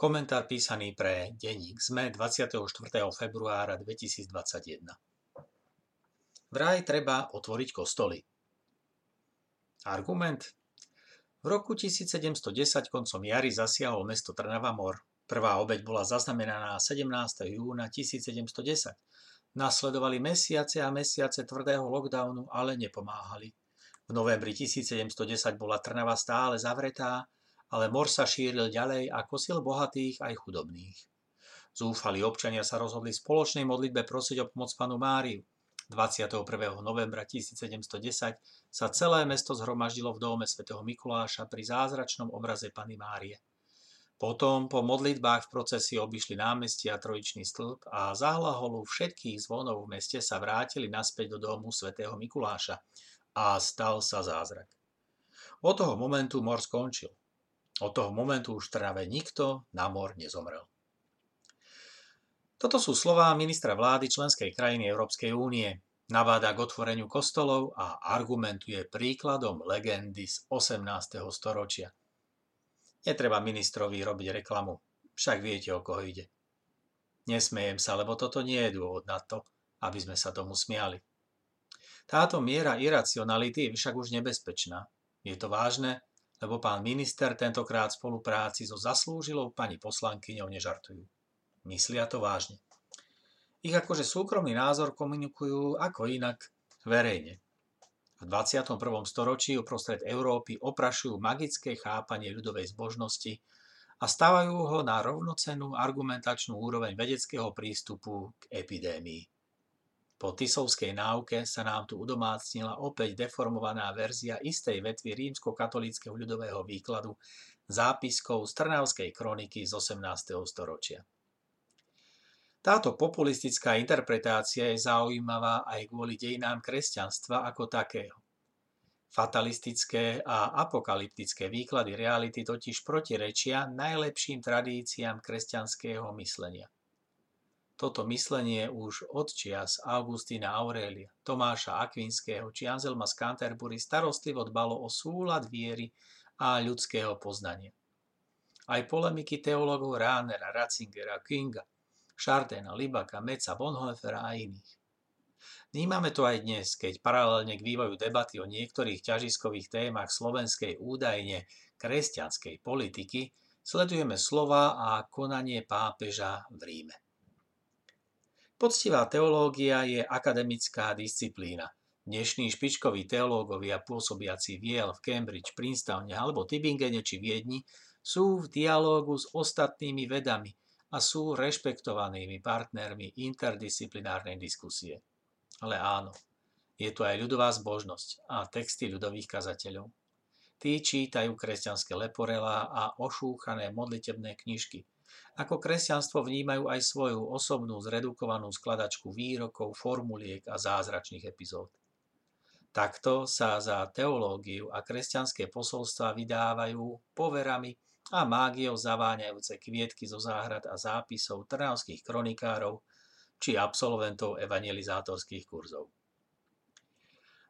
Komentár písaný pre denník ZME 24. februára 2021. Vraj treba otvoriť kostoly. Argument? V roku 1710 koncom jary zasiahol mesto Trnava mor. Prvá obeď bola zaznamenaná 17. júna 1710. Nasledovali mesiace a mesiace tvrdého lockdownu, ale nepomáhali. V novembri 1710 bola Trnava stále zavretá ale mor sa šíril ďalej a kosil bohatých aj chudobných. Zúfali občania sa rozhodli spoločnej modlitbe prosiť o pomoc panu Máriu. 21. novembra 1710 sa celé mesto zhromaždilo v dome svätého Mikuláša pri zázračnom obraze Pany Márie. Potom po modlitbách v procesi obišli námestia a trojičný stĺp a zahlaholu všetkých zvonov v meste sa vrátili naspäť do domu svätého Mikuláša a stal sa zázrak. Od toho momentu mor skončil. Od toho momentu už v Trnave nikto na mor nezomrel. Toto sú slová ministra vlády členskej krajiny Európskej únie. Naváda k otvoreniu kostolov a argumentuje príkladom legendy z 18. storočia. Netreba ministrovi robiť reklamu, však viete, o koho ide. Nesmejem sa, lebo toto nie je dôvod na to, aby sme sa tomu smiali. Táto miera iracionality je však už nebezpečná. Je to vážne lebo pán minister tentokrát v spolupráci so zaslúžilou pani poslankyňou nežartujú. Myslia to vážne. Ich akože súkromný názor komunikujú ako inak verejne. V 21. storočí uprostred Európy oprašujú magické chápanie ľudovej zbožnosti a stávajú ho na rovnocenú argumentačnú úroveň vedeckého prístupu k epidémii. Po tisovskej náuke sa nám tu udomácnila opäť deformovaná verzia istej vetvy rímsko-katolíckého ľudového výkladu zápiskov z Trnavskej kroniky z 18. storočia. Táto populistická interpretácia je zaujímavá aj kvôli dejinám kresťanstva ako takého. Fatalistické a apokalyptické výklady reality totiž protirečia najlepším tradíciám kresťanského myslenia. Toto myslenie už od čias Augustína Aurelia, Tomáša Akvinského či Anselma z Canterbury starostlivo dbalo o súlad viery a ľudského poznania. Aj polemiky teológov Ránera, Ratzingera, Kinga, Šartena, Libaka, Meca, Bonhoeffera a iných. Vnímame to aj dnes, keď paralelne k vývoju debaty o niektorých ťažiskových témach slovenskej údajne kresťanskej politiky sledujeme slova a konanie pápeža v Ríme. Poctivá teológia je akademická disciplína. Dnešní špičkoví teológovia pôsobiaci v Yale, v Cambridge, Princetone alebo Tübingene či Viedni sú v dialógu s ostatnými vedami a sú rešpektovanými partnermi interdisciplinárnej diskusie. Ale áno, je tu aj ľudová zbožnosť a texty ľudových kazateľov. Tí čítajú kresťanské leporela a ošúchané modlitebné knižky – ako kresťanstvo vnímajú aj svoju osobnú zredukovanú skladačku výrokov, formuliek a zázračných epizód. Takto sa za teológiu a kresťanské posolstva vydávajú poverami a mágiou zaváňajúce kvietky zo záhrad a zápisov trnavských kronikárov či absolventov evangelizátorských kurzov.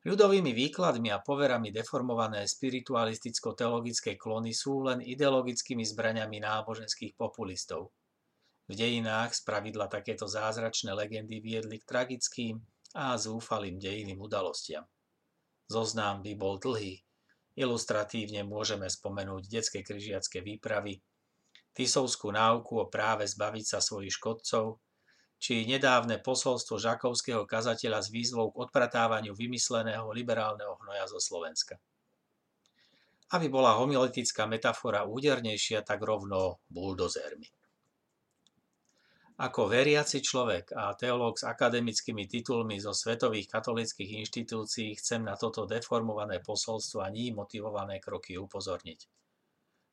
Ľudovými výkladmi a poverami deformované spiritualisticko-teologické klony sú len ideologickými zbraňami náboženských populistov. V dejinách spravidla takéto zázračné legendy viedli k tragickým a zúfalým dejinným udalostiam. Zoznám by bol dlhý. Ilustratívne môžeme spomenúť detské križiacké výpravy, Tisovskú náuku o práve zbaviť sa svojich škodcov, či nedávne posolstvo žakovského kazateľa s výzvou k odpratávaniu vymysleného liberálneho hnoja zo Slovenska. Aby bola homiletická metafora údernejšia, tak rovno buldozermi. Ako veriaci človek a teológ s akademickými titulmi zo svetových katolických inštitúcií chcem na toto deformované posolstvo a ní motivované kroky upozorniť.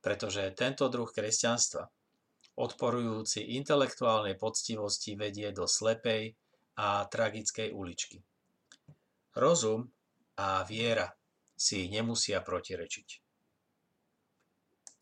Pretože tento druh kresťanstva, odporujúci intelektuálnej poctivosti vedie do slepej a tragickej uličky. Rozum a viera si nemusia protirečiť.